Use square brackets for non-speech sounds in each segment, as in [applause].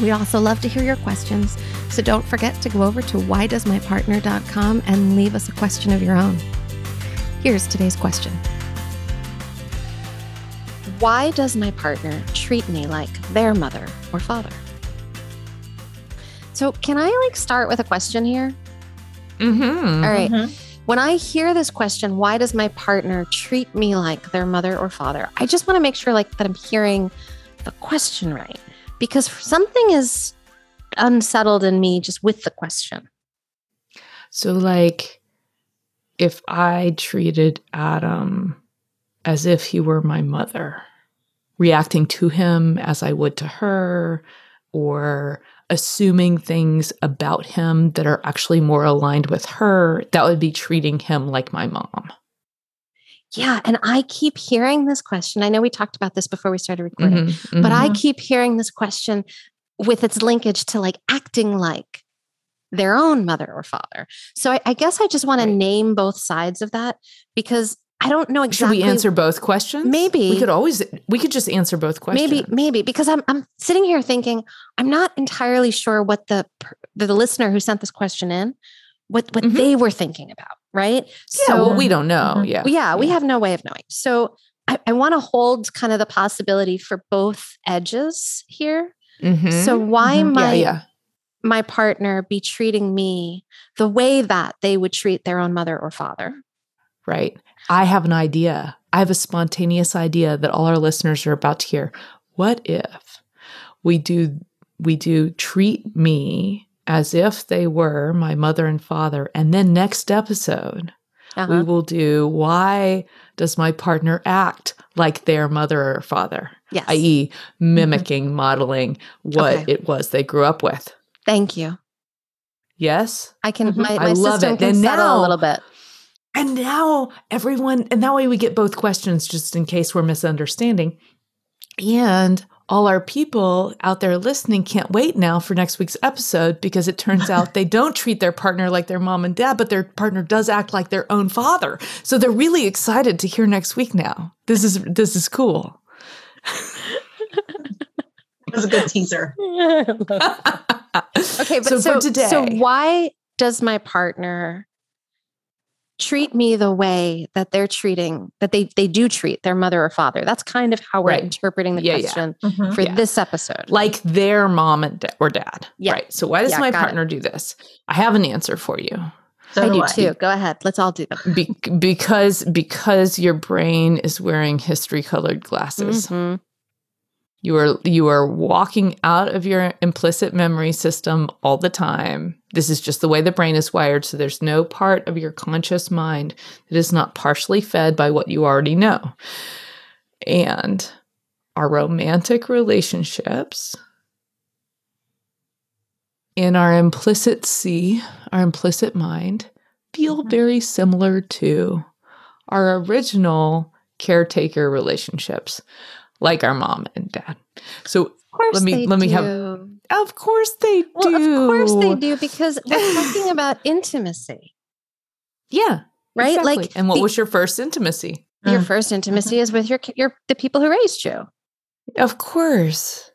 We also love to hear your questions, so don't forget to go over to whydoesmypartner.com and leave us a question of your own. Here's today's question Why does my partner treat me like their mother or father? So, can I like start with a question here? Mm-hmm. All right. Mhm. When I hear this question, why does my partner treat me like their mother or father? I just want to make sure like that I'm hearing the question right because something is unsettled in me just with the question. So, like, if I treated Adam as if he were my mother, reacting to him as I would to her, or assuming things about him that are actually more aligned with her, that would be treating him like my mom. Yeah, and I keep hearing this question. I know we talked about this before we started recording, Mhm, but I mhm. keep hearing this question with its linkage to like acting like their own mother or father. So I, I guess I just want Right. to name both sides of that because I don't know exactly. Should we answer both questions? Maybe. we could always we could just answer both questions. Maybe, maybe because I'm I'm sitting here thinking I'm not entirely sure what the the, the listener who sent this question in, what what Mhm. they were thinking about, right? Yeah, well, we don't know. Mhm. Yeah, yeah, we have no way of knowing. So I, I want to hold kind of the possibility for both edges here. Mhm. So why Mhm. might yeah. my partner be treating me the way that they would treat their own mother or father? Right. I have an idea. I have a spontaneous idea that all our listeners are about to hear. What if we do we do treat me as if they were my mother and father and then next episode we Uh-huh. will do why does my partner act like their mother or father? Yes. i.e. mimicking, modeling what Okay. it was they grew up with. Thank you. Yes? I can Mhm. my, I love system it. can And settle now- a little bit. And now everyone, and that way we get both questions just in case we're misunderstanding. And all our people out there listening can't wait now for next week's episode because it turns out they don't treat their partner like their mom and dad, but their partner does act like their own father. So they're really excited to hear next week now. This is this is cool. It was a good teaser. [laughs] [laughs] okay, but so, so, for today, so why does my partner treat me the way that they're treating that they they do treat their mother or father? That's kind of how we're Right. interpreting the Yeah, yeah. question Mhm. for Yeah. this episode. like their mom and da- or dad. Yeah. Right. So why does Yeah, my got it. partner do this? I have an answer for you. So I do do I. too. Go ahead. Let's all do them. Be- because because your brain is wearing history colored glasses. Mhm. You are you are walking out of your implicit memory system all the time. This is just the way the brain is wired, so there's no part of your conscious mind that is not partially fed by what you already know. And our romantic relationships in our implicit sea, our implicit mind, feel Mhm. very similar to our original caretaker relationships, like our mom and dad. So Let me- let me do. have- Of course they do. well, of course they do because we're talking [laughs] about intimacy, Yeah. right? exactly. Like, and what the- was your first intimacy? your Mm. first intimacy is with your your the people who raised you. Of course.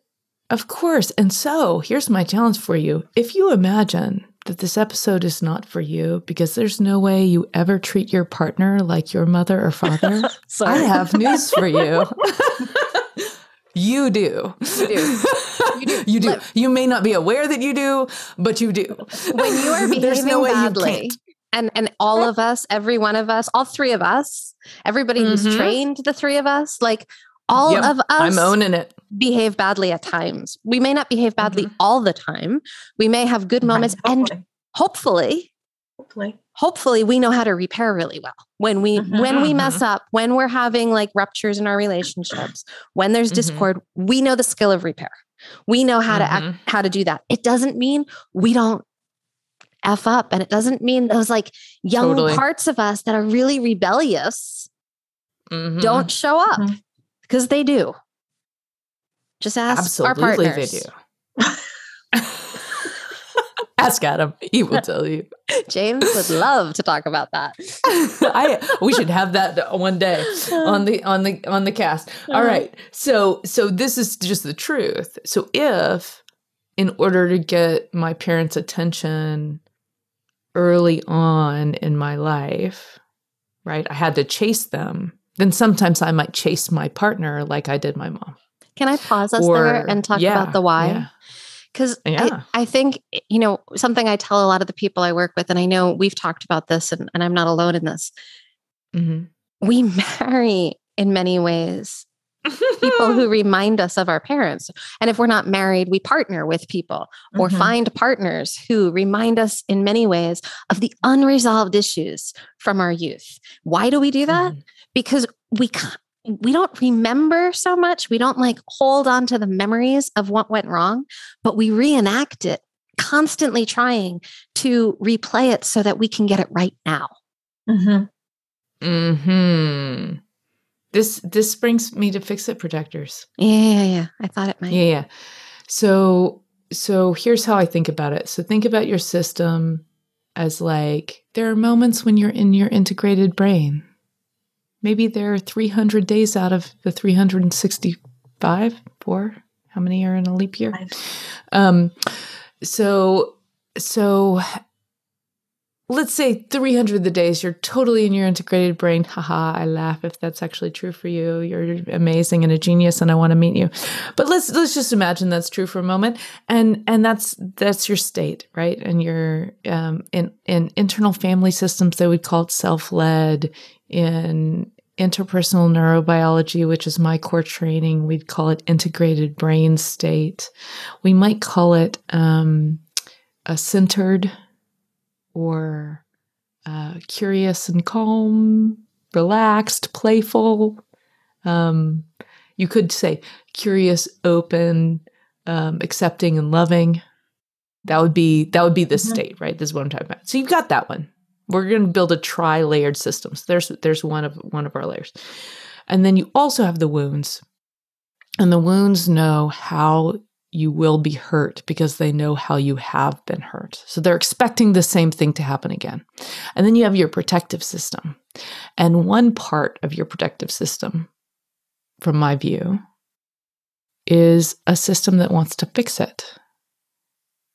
Of course. And so here's my challenge for you. If you imagine that this episode is not for you because there's no way you ever treat your partner like your mother or [laughs] father, I have news for you. [laughs] you do. You do. You do. [laughs] You do. Look. You may not be aware that you do, but you do. when you are [laughs] There's behaving no badly and and all of us every one of us all three of us everybody who's Mhm. trained the three of us like all Yep, of us I'm owning it. behave badly at times we may not behave badly Mm-hmm. all the time we may have good moments and Hopefully. hopefully Hopefully. we know how to repair really well when we Mhm. when we Mm-hmm. mess up when we're having like ruptures in our relationships when there's Mhm. discord we know the skill of repair we know how to act Mhm. how to do that it doesn't mean we don't f up and it doesn't mean those like young Totally. parts of us that are really rebellious don't show up because they do just ask Absolutely, our they partners do. Ask Adam; he will tell you. [laughs] james would love to talk about that [laughs] I we should have that one day on the on the on the cast. All Uh-huh. So so this is just the truth. So if in order to get my parents' attention early on in my life, right, I had to chase them, then sometimes I might chase my partner like I did my mom. can i pause us Or- there and talk yeah, about the why yeah. Because Yeah. I, I think, you know, something I tell a lot of the people I work with, and I know we've talked about this and, and I'm not alone in this. Mhm. We [laughs] marry in many ways people who [laughs] remind us of our parents. And if we're not married, we partner with people or Mhm. find partners who remind us in many ways of the unresolved issues from our youth. Why do we do that? Mhm. because we ca- we don't remember so much. We don't like hold on to the memories of what went wrong, but we reenact it, constantly trying to replay it so that we can get it right now. Mhm. Mhm. This this brings me to fix it protectors. Yeah, yeah, yeah. I thought it might. Yeah, yeah. So so here's how I think about it. So think about your system as like there are moments when you're in your integrated brain. Maybe there are 300 days out of the 365, four. How many are in a leap year? Um so so let's say 300 of the days you're totally in your integrated brain. Haha, I laugh if that's actually true for you. You're amazing and a genius and I want to meet you. But let's let's just imagine that's true for a moment. And and that's that's your state, right? And your um in in internal family systems they would call it self-led in interpersonal neurobiology, which is my core training, we'd call it integrated brain state. We might call it um, a centered or uh, curious and calm, relaxed, playful. Um, you could say curious, open, um, accepting, and loving. That would be that would be the Mhm. state, right? This is what I'm talking about. So you've got that one. We're going to build a tri-layered system. So there's there's one of one of our layers, and then you also have the wounds, and the wounds know how you will be hurt because they know how you have been hurt. So they're expecting the same thing to happen again. And then you have your protective system. And one part of your protective system, from my view, is a system that wants to fix it.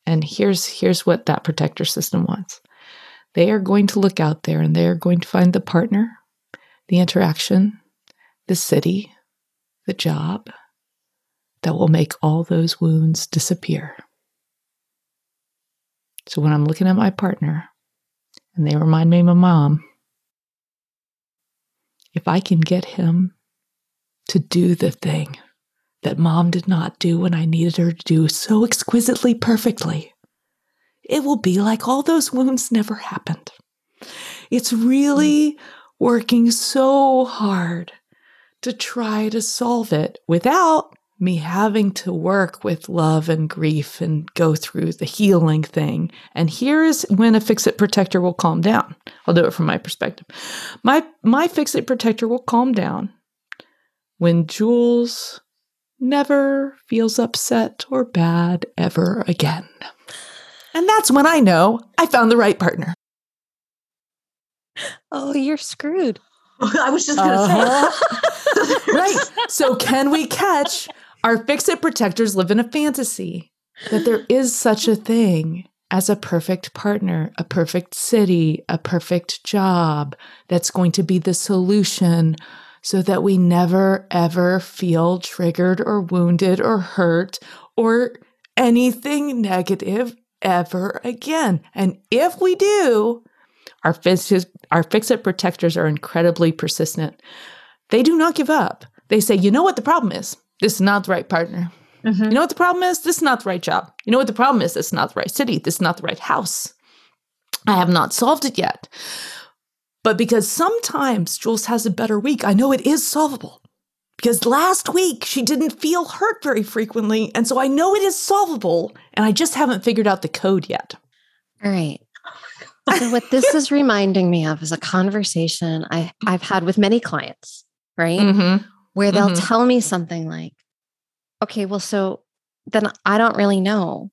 And here's here's what that protector system wants. They are going to look out there and they are going to find the partner, the interaction, the city, the job, that will make all those wounds disappear. So when I'm looking at my partner and they remind me of my mom, if I can get him to do the thing that mom did not do when I needed her to do so exquisitely perfectly, it will be like all those wounds never happened. It's really working so hard to try to solve it without me having to work with love and grief and go through the healing thing. And here's when a fix it protector will calm down. I'll do it from my perspective. My my fix it protector will calm down when Jules never feels upset or bad ever again. And that's when I know I found the right partner. Oh, you're screwed. [laughs] I was just going to Uh-huh. say. [laughs] right. So, can we catch our fix it protectors live in a fantasy that there is such a thing as a perfect partner, a perfect city, a perfect job that's going to be the solution so that we never ever feel triggered or wounded or hurt or anything negative ever again. And if we do, our fix, our fix it protectors are incredibly persistent. They do not give up. They say, you know what the problem is? This is not the right partner. Mhm. You know what the problem is? This is not the right job. You know what the problem is? This is not the right city. This is not the right house. I have not solved it yet. But because sometimes Jules has a better week, I know it is solvable. Because last week she didn't feel hurt very frequently. And so I know it is solvable. And I just haven't figured out the code yet. All right. So what this is [laughs] reminding me of is a conversation I, I've had with many clients, right? Mm-hmm. Where they'll Mhm. tell me something like, okay, well, so then I don't really know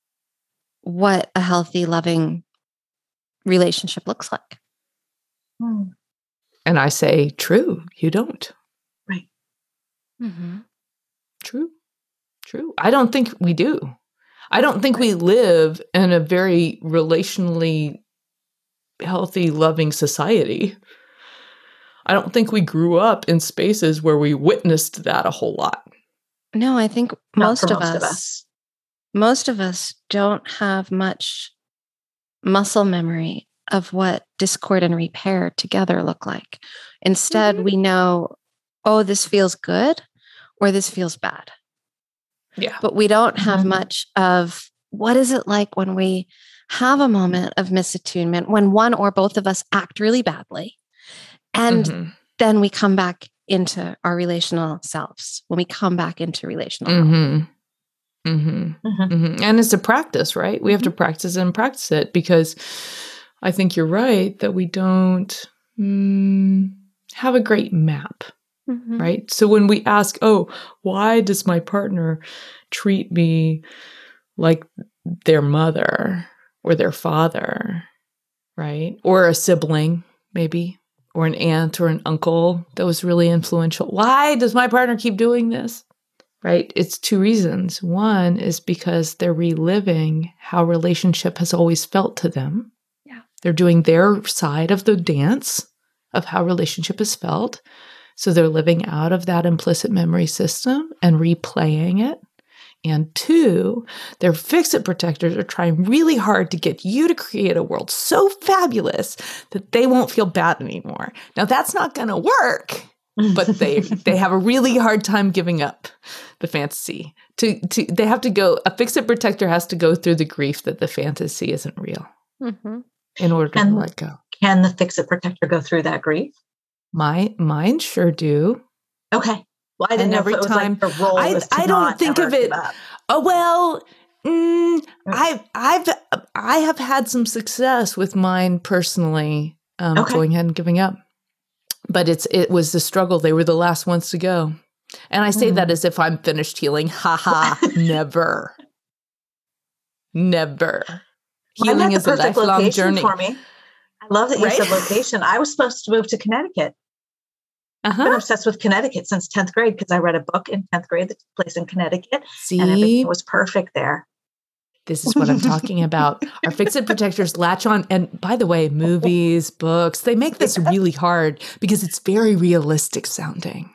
what a healthy, loving relationship looks like. Hmm. And I say, true, you don't. Mm-hmm. True. True. I don't think we do. I don't think we live in a very relationally healthy, loving society. I don't think we grew up in spaces where we witnessed that a whole lot. No, I think Not most, for of, us, most of us don't have much muscle memory of what discord and repair together look like. Instead, Mhm. we know, oh, this feels good or this feels bad. Yeah. But we don't have Mhm. much of what is it like when we have a moment of misattunement, when one or both of us act really badly. And Mhm. then we come back into our relational selves, when we come back into relational health. Mhm. Mhm. Mhm. Mhm. And it's a practice, right? We have Mm-hmm. to practice and practice it because I think you're right that we don't mm, have a great map. Right? So when we ask, oh, why does my partner treat me like their mother or their father, right? Or a sibling, maybe, or an aunt or an uncle that was really influential. Why does my partner keep doing this? Right? It's two reasons. One is because they're reliving how relationship has always felt to them. Yeah. They're doing their side of the dance of how relationship is felt. So they're living out of that implicit memory system and replaying it. And two, their fix it protectors are trying really hard to get you to create a world so fabulous that they won't feel bad anymore. Now that's not going to work, but they [laughs] they have a really hard time giving up the fantasy. To to they have to go a fix it protector has to go through the grief that the fantasy isn't real Mhm. in order to let go. Can the fix it protector go through that grief? My mine sure do. Okay. Well, I didn't every if it was time- like role I- I don't think of it-. Oh well, mm, I've I've I have had some success with mine personally, um, Okay. going ahead and giving up. But it's it was the struggle. They were the last ones to go, and I say that Mm. as if I'm finished healing. Ha ha! never, never. Healing had is a lifelong journey. for me. I love that you Right? said location. I was supposed to move to Connecticut. I've been Uh-huh. obsessed with Connecticut since 10th grade because I read a book in 10th grade that took place in Connecticut See, and everything was perfect there. This is what I'm [laughs] talking about. Our fix it protectors latch on. And by the way, movies, books, they make this really hard because it's very realistic sounding.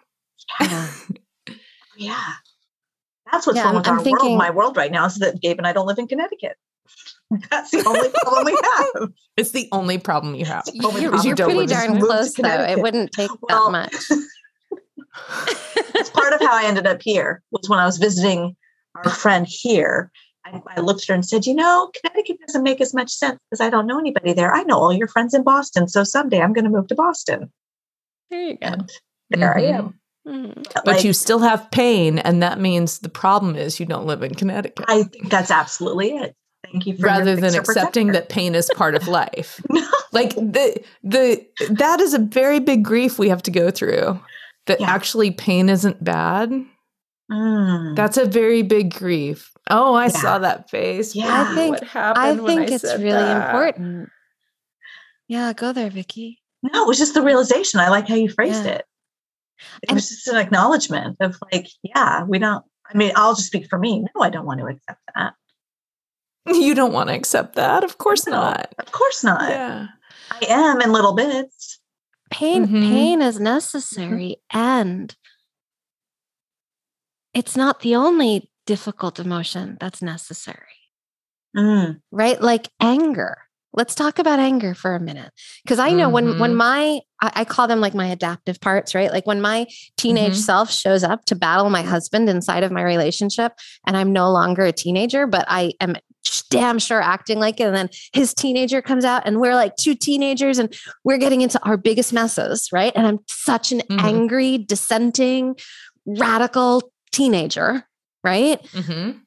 Yeah. [laughs] Yeah. That's what's Yeah, wrong with I'm our thinking- world. My world right now is that Gabe and I don't live in Connecticut. [laughs] That's the only problem we have. It's the only problem you have. My You're, God. you're Don't pretty darn close, though. It wouldn't take Well, that much. [laughs] It's part of how I ended up here was when I was visiting our friend here. I, I looked at her and said, "You know, Connecticut doesn't make as much sense because I don't know anybody there. I know all your friends in Boston, so someday I'm going to move to Boston." There you go. And there I Mhm. am. Mm. But, But like, you still have pain, and that means the problem is you don't live in Connecticut. I think that's absolutely it. Thank you for your rather than accepting protector. that pain is part of [laughs] life. No. like the the that is a very big grief we have to go through. That Yeah. actually pain isn't bad. Mm. That's a very big grief. Oh, I Yeah. saw that face. Yeah. I think- what happened I when think it's said really that? important. Yeah, go there, Vicky. no, it was just the realization. I like how you phrased Yeah. it. It And- was just an acknowledgement of like, yeah, we don't. I mean, I'll just speak for me. No, I don't want to accept that. [laughs] You don't want to accept that. Of course No, not. Of course not. Yeah. I am in little bits. Pain Mhm. pain is necessary and it's not the only difficult emotion that's necessary. Mm. right? Like anger. Let's talk about anger for a minute. Because I know when when Mhm. my I, I call them like my adaptive parts, right? Like when my teenage Mhm. self shows up to battle my husband inside of my relationship, and I'm no longer a teenager, but I am damn sure acting like it. And then his teenager comes out, and we're like two teenagers, and we're getting into our biggest messes, right? And I'm such an Mhm. angry, dissenting, radical teenager, right? Mm-hmm. Mhm.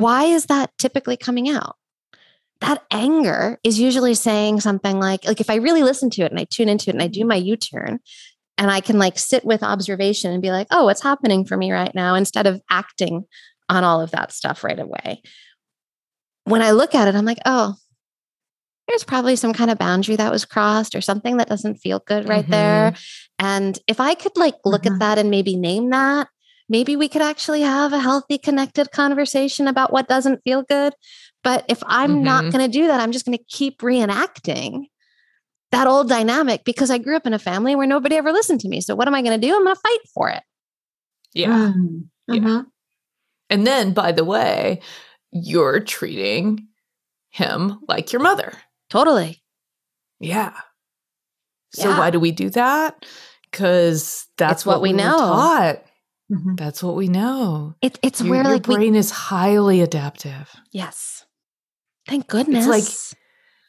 why is that typically coming out? That anger is usually saying something like, like if I really listen to it and I tune into it and I do my U-turn and I can like sit with observation and be like, oh, what's happening for me right now instead of acting on all of that stuff right away. When I look at it, I'm like, oh, there's probably some kind of boundary that was crossed or something that doesn't feel good right there. And if I could like look Mhm. at that and maybe name that, maybe we could actually have a healthy, connected conversation about what doesn't feel good. But if I'm not Mhm. going to do that, I'm just going to keep reenacting that old dynamic because I grew up in a family where nobody ever listened to me. So what am I going to do? I'm going to fight for it. Yeah. Mm. Yeah. Mhm. And then, by the way, you're treating him like your mother. Totally. Yeah. So Yeah. why do we do that? Because that's It's what we were know. taught. Mhm. That's what we know. It, it's Your, where your like we, brain is highly adaptive. yes. Thank goodness. like,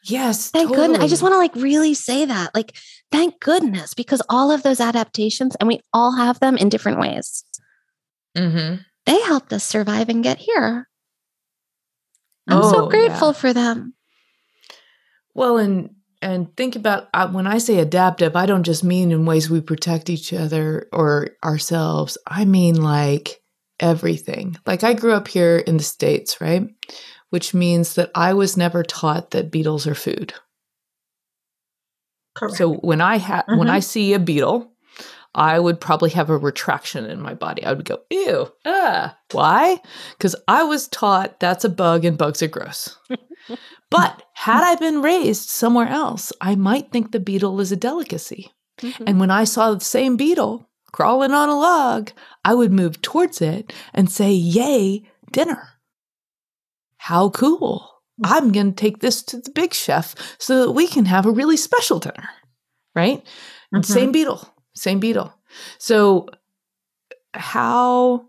Yes. Thank goodness. I just want to like really say that. Like, thank goodness, because all of those adaptations, and we all have them in different ways, Mhm. they helped us survive and get here. I'm so Oh, grateful yeah. for them. Well, and and think about uh, when I say adaptive, I don't just mean in ways we protect each other or ourselves. I mean like everything. Like I grew up here in the states, right? Which means that I was never taught that beetles are food. Correct. So when I ha- when Mhm. I see a beetle, I would probably have a retraction in my body. I would go, ew, ah. Why? Because I was taught that's a bug and bugs are gross. [laughs] but had I been raised somewhere else, I might think the beetle is a delicacy. And when I saw the same beetle crawling on a log, I would move towards it and say, Yay, dinner. How cool. I'm going to take this to the big chef so that we can have a really special dinner. Right? Mhm. Same beetle, same beetle. So, how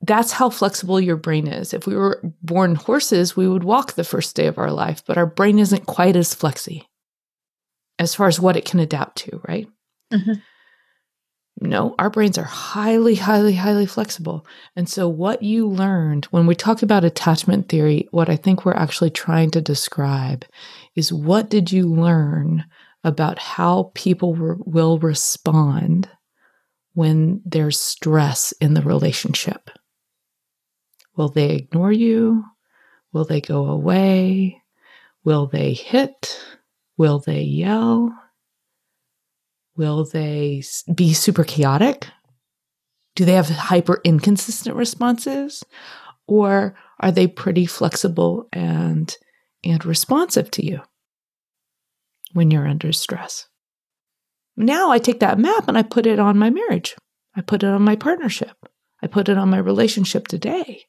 that's how flexible your brain is. If we were born horses, we would walk the first day of our life, but our brain isn't quite as flexy as far as what it can adapt to, right? Mhm. No, our brains are highly, highly, highly flexible. And so, what you learned when we talk about attachment theory, what I think we're actually trying to describe is what did you learn about how people re- will respond when there's stress in the relationship? Will they ignore you? Will they go away? Will they hit? Will they yell? Will they be super chaotic? Do they have hyper inconsistent responses? Or are they pretty flexible and and responsive to you when you're under stress? Now I take that map and I put it on my marriage. I put it on my partnership. I put it on my relationship today.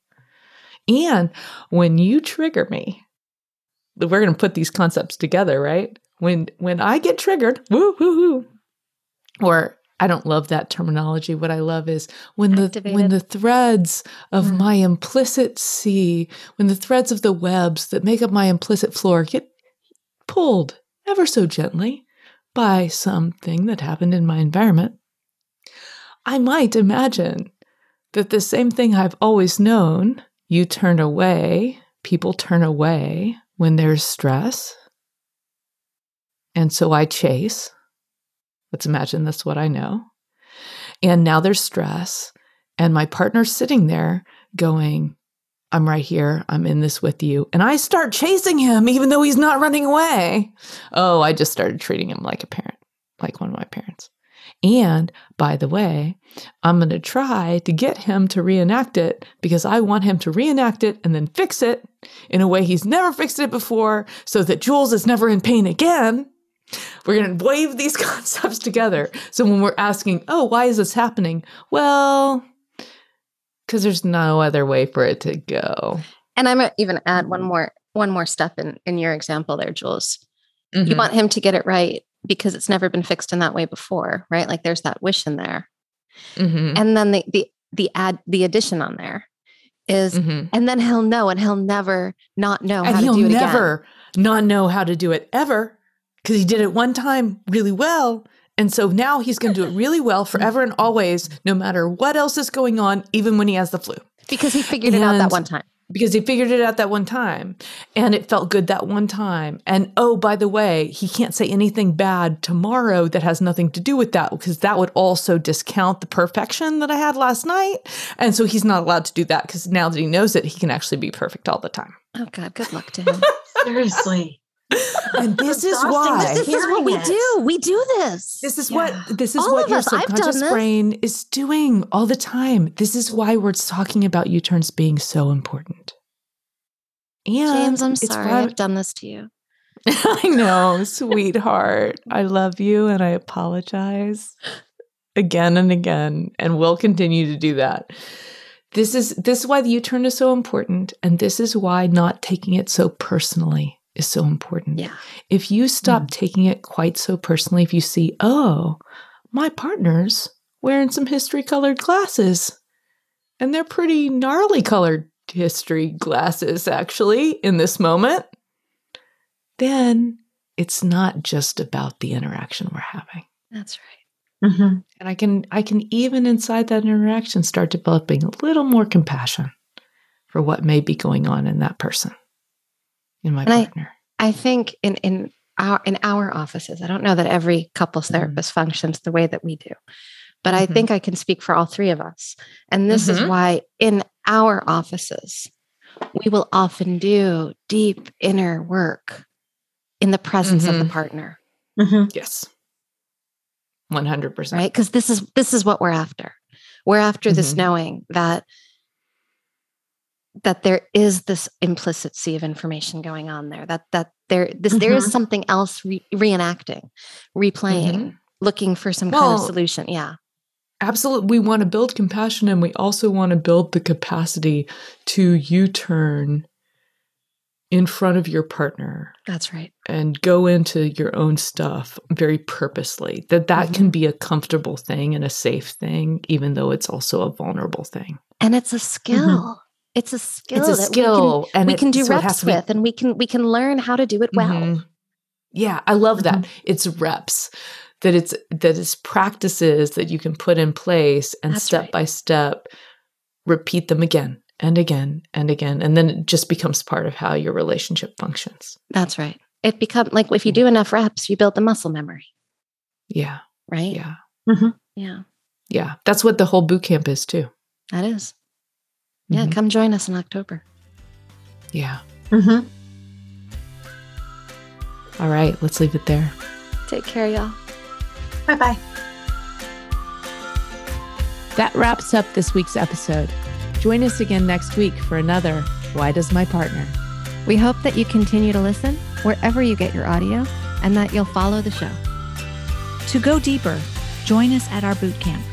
And when you trigger me, we're going to put these concepts together, right? When when I get triggered, woo woo, or I don't love that terminology. What I love is when the Activated. when the threads of Mm. my implicit sea, when the threads of the webs that make up my implicit floor get pulled ever so gently by something that happened in my environment, I might imagine that the same thing I've always known, you turn away, people turn away when there's stress. And so I chase. Let's imagine that's what I know. And now there's stress. and my partner's sitting there going, I'm right here. I'm in this with you. And I start chasing him, even though he's not running away. Oh, I just started treating him like a parent, like one of my parents. And by the way, I'm going to try to get him to reenact it because I want him to reenact it and then fix it in a way he's never fixed it before so that Jules is never in pain again. We're going to wave these [laughs] concepts together. So when we're asking, oh, why is this happening? Well, because there's no other way for it to go. And I might even add one more one more step in in your example there, Jules. You Mhm. want him to get it right because it's never been fixed in that way before, right? Like there's that wish in there. Mhm. And then the the the add the addition on there is Mhm. and then he'll know and he'll never not know and how he'll to do it again. never not know how to do it ever because he did it one time really well. And so now he's going to do it really well forever and always, no matter what else is going on, even when he has the flu, Because he figured it out that one time. because he figured it out that one time and it felt good that one time. And oh, by the way, he can't say anything bad tomorrow that has nothing to do with that because that would also discount the perfection that I had last night. And so he's not allowed to do that because now that he knows it, he can actually be perfect all the time. Oh God, good luck to him. [laughs] Seriously. And [laughs] this is why. this is what we it. do. We do this. This is Yeah. what this is All what your us, subconscious brain is doing all the time. This is why we're talking about U-turns being so important. And James, I'm sorry I've done this to you. [laughs] I know, sweetheart. I love you and I apologize again and again and will continue to do that. This is this is why the U-turn is so important and this is why not taking it so personally is so important. Yeah. If you stop taking it quite so personally, if you see, "Oh, my partner's wearing some history colored glasses and they're pretty gnarly colored history glasses actually in this moment." then it's not just about the interaction we're having That's right. Mhm. and i can i can even inside that interaction start developing a little more compassion for what may be going on in that person in my And I- partner I think in in our in our offices, I don't know that every couples Mhm. therapist functions the way that we do, but I Mhm. think I can speak for all three of us. And this is Mhm. why in our offices, we will often do deep inner work in the presence of the Mhm. partner, Mhm. yes 100% right? Because this is this is what we're after. We're after this knowing that that there is this implicit sea of information going on there that that there this there is Mhm. something else re- reenacting replaying looking for some kind of solution yeah. Absolutely we want to build compassion and we also want to build the capacity to u-turn in front of your partner that's right. and go into your own stuff very purposely that that Mm-hmm. can be a comfortable thing and a safe thing even though it's also a vulnerable thing. And it's a skill it's a skill Mm-hmm. it's a that skill we and can, we it- can do so reps be- with and we can we can learn how to do it well. Mhm. yeah i love that. It's reps that it's that it's practices that you can put in place and That's step right. by step repeat them again and again and again and then it just becomes part of how your relationship functions. That's right. It become like if you do enough reps you build the muscle memory. Yeah. Right? Yeah. Yeah. Yeah that's what the whole boot camp is too. That is yeah Mhm. come join us in october yeah Mhm. all right let's leave it there take care y'all Bye bye. That wraps up this week's episode. Join us again next week for another Why Does My Partner? We hope that you continue to listen wherever you get your audio and that you'll follow the show. To go deeper, join us at our boot camp.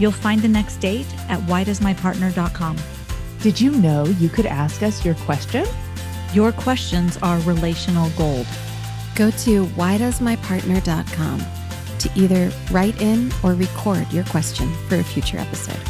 You'll find the next date at whydoesmypartner.com. Did you know you could ask us your question? Your questions are relational gold. Go to whydoesmypartner.com to either write in or record your question for a future episode.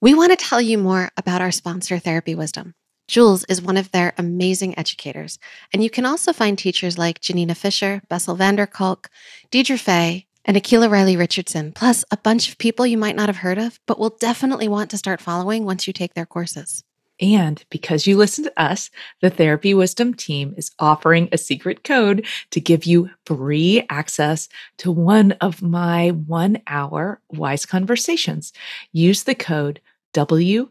We want to tell you more about our sponsor, Therapy Wisdom. Jules is one of their amazing educators, and you can also find teachers like Janina Fisher, Bessel van der Kolk, Deirdre Fay, and Akila Riley Richardson, plus a bunch of people you might not have heard of, but will definitely want to start following once you take their courses. And because you listen to us, the Therapy Wisdom team is offering a secret code to give you free access to one of my one hour wise conversations. Use the code WDMP